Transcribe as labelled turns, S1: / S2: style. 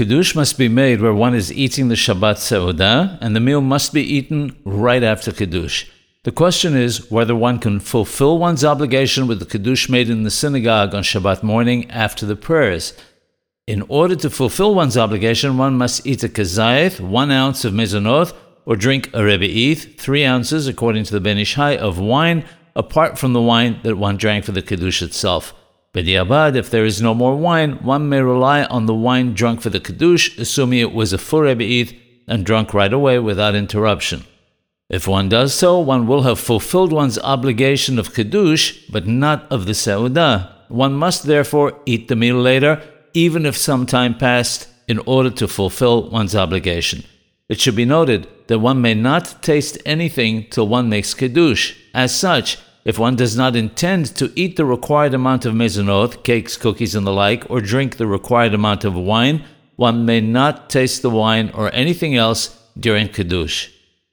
S1: Kiddush must be made where one is eating the Shabbat Seudah, and the meal must be eaten right after Kiddush. The question is whether one can fulfill one's obligation with the Kiddush made in the synagogue on Shabbat morning after the prayers. In order to fulfill one's obligation, one must eat a kazayith, one ounce of mezonoth, or drink a rebe'ith, three ounces, according to the Ben Ish Hai, of wine, apart from the wine that one drank for the Kiddush itself. B'diabad, if there is no more wine, one may rely on the wine drunk for the Kiddush, assuming it was a full and drunk right away without interruption. If one does so, one will have fulfilled one's obligation of Kiddush, but not of the Seudah. One must therefore eat the meal later, even if some time passed, in order to fulfill one's obligation. It should be noted that one may not taste anything till one makes Kiddush. As such, if one does not intend to eat the required amount of mezonot, cakes, cookies, and the like, or drink the required amount of wine, one may not taste the wine or anything else during Kiddush.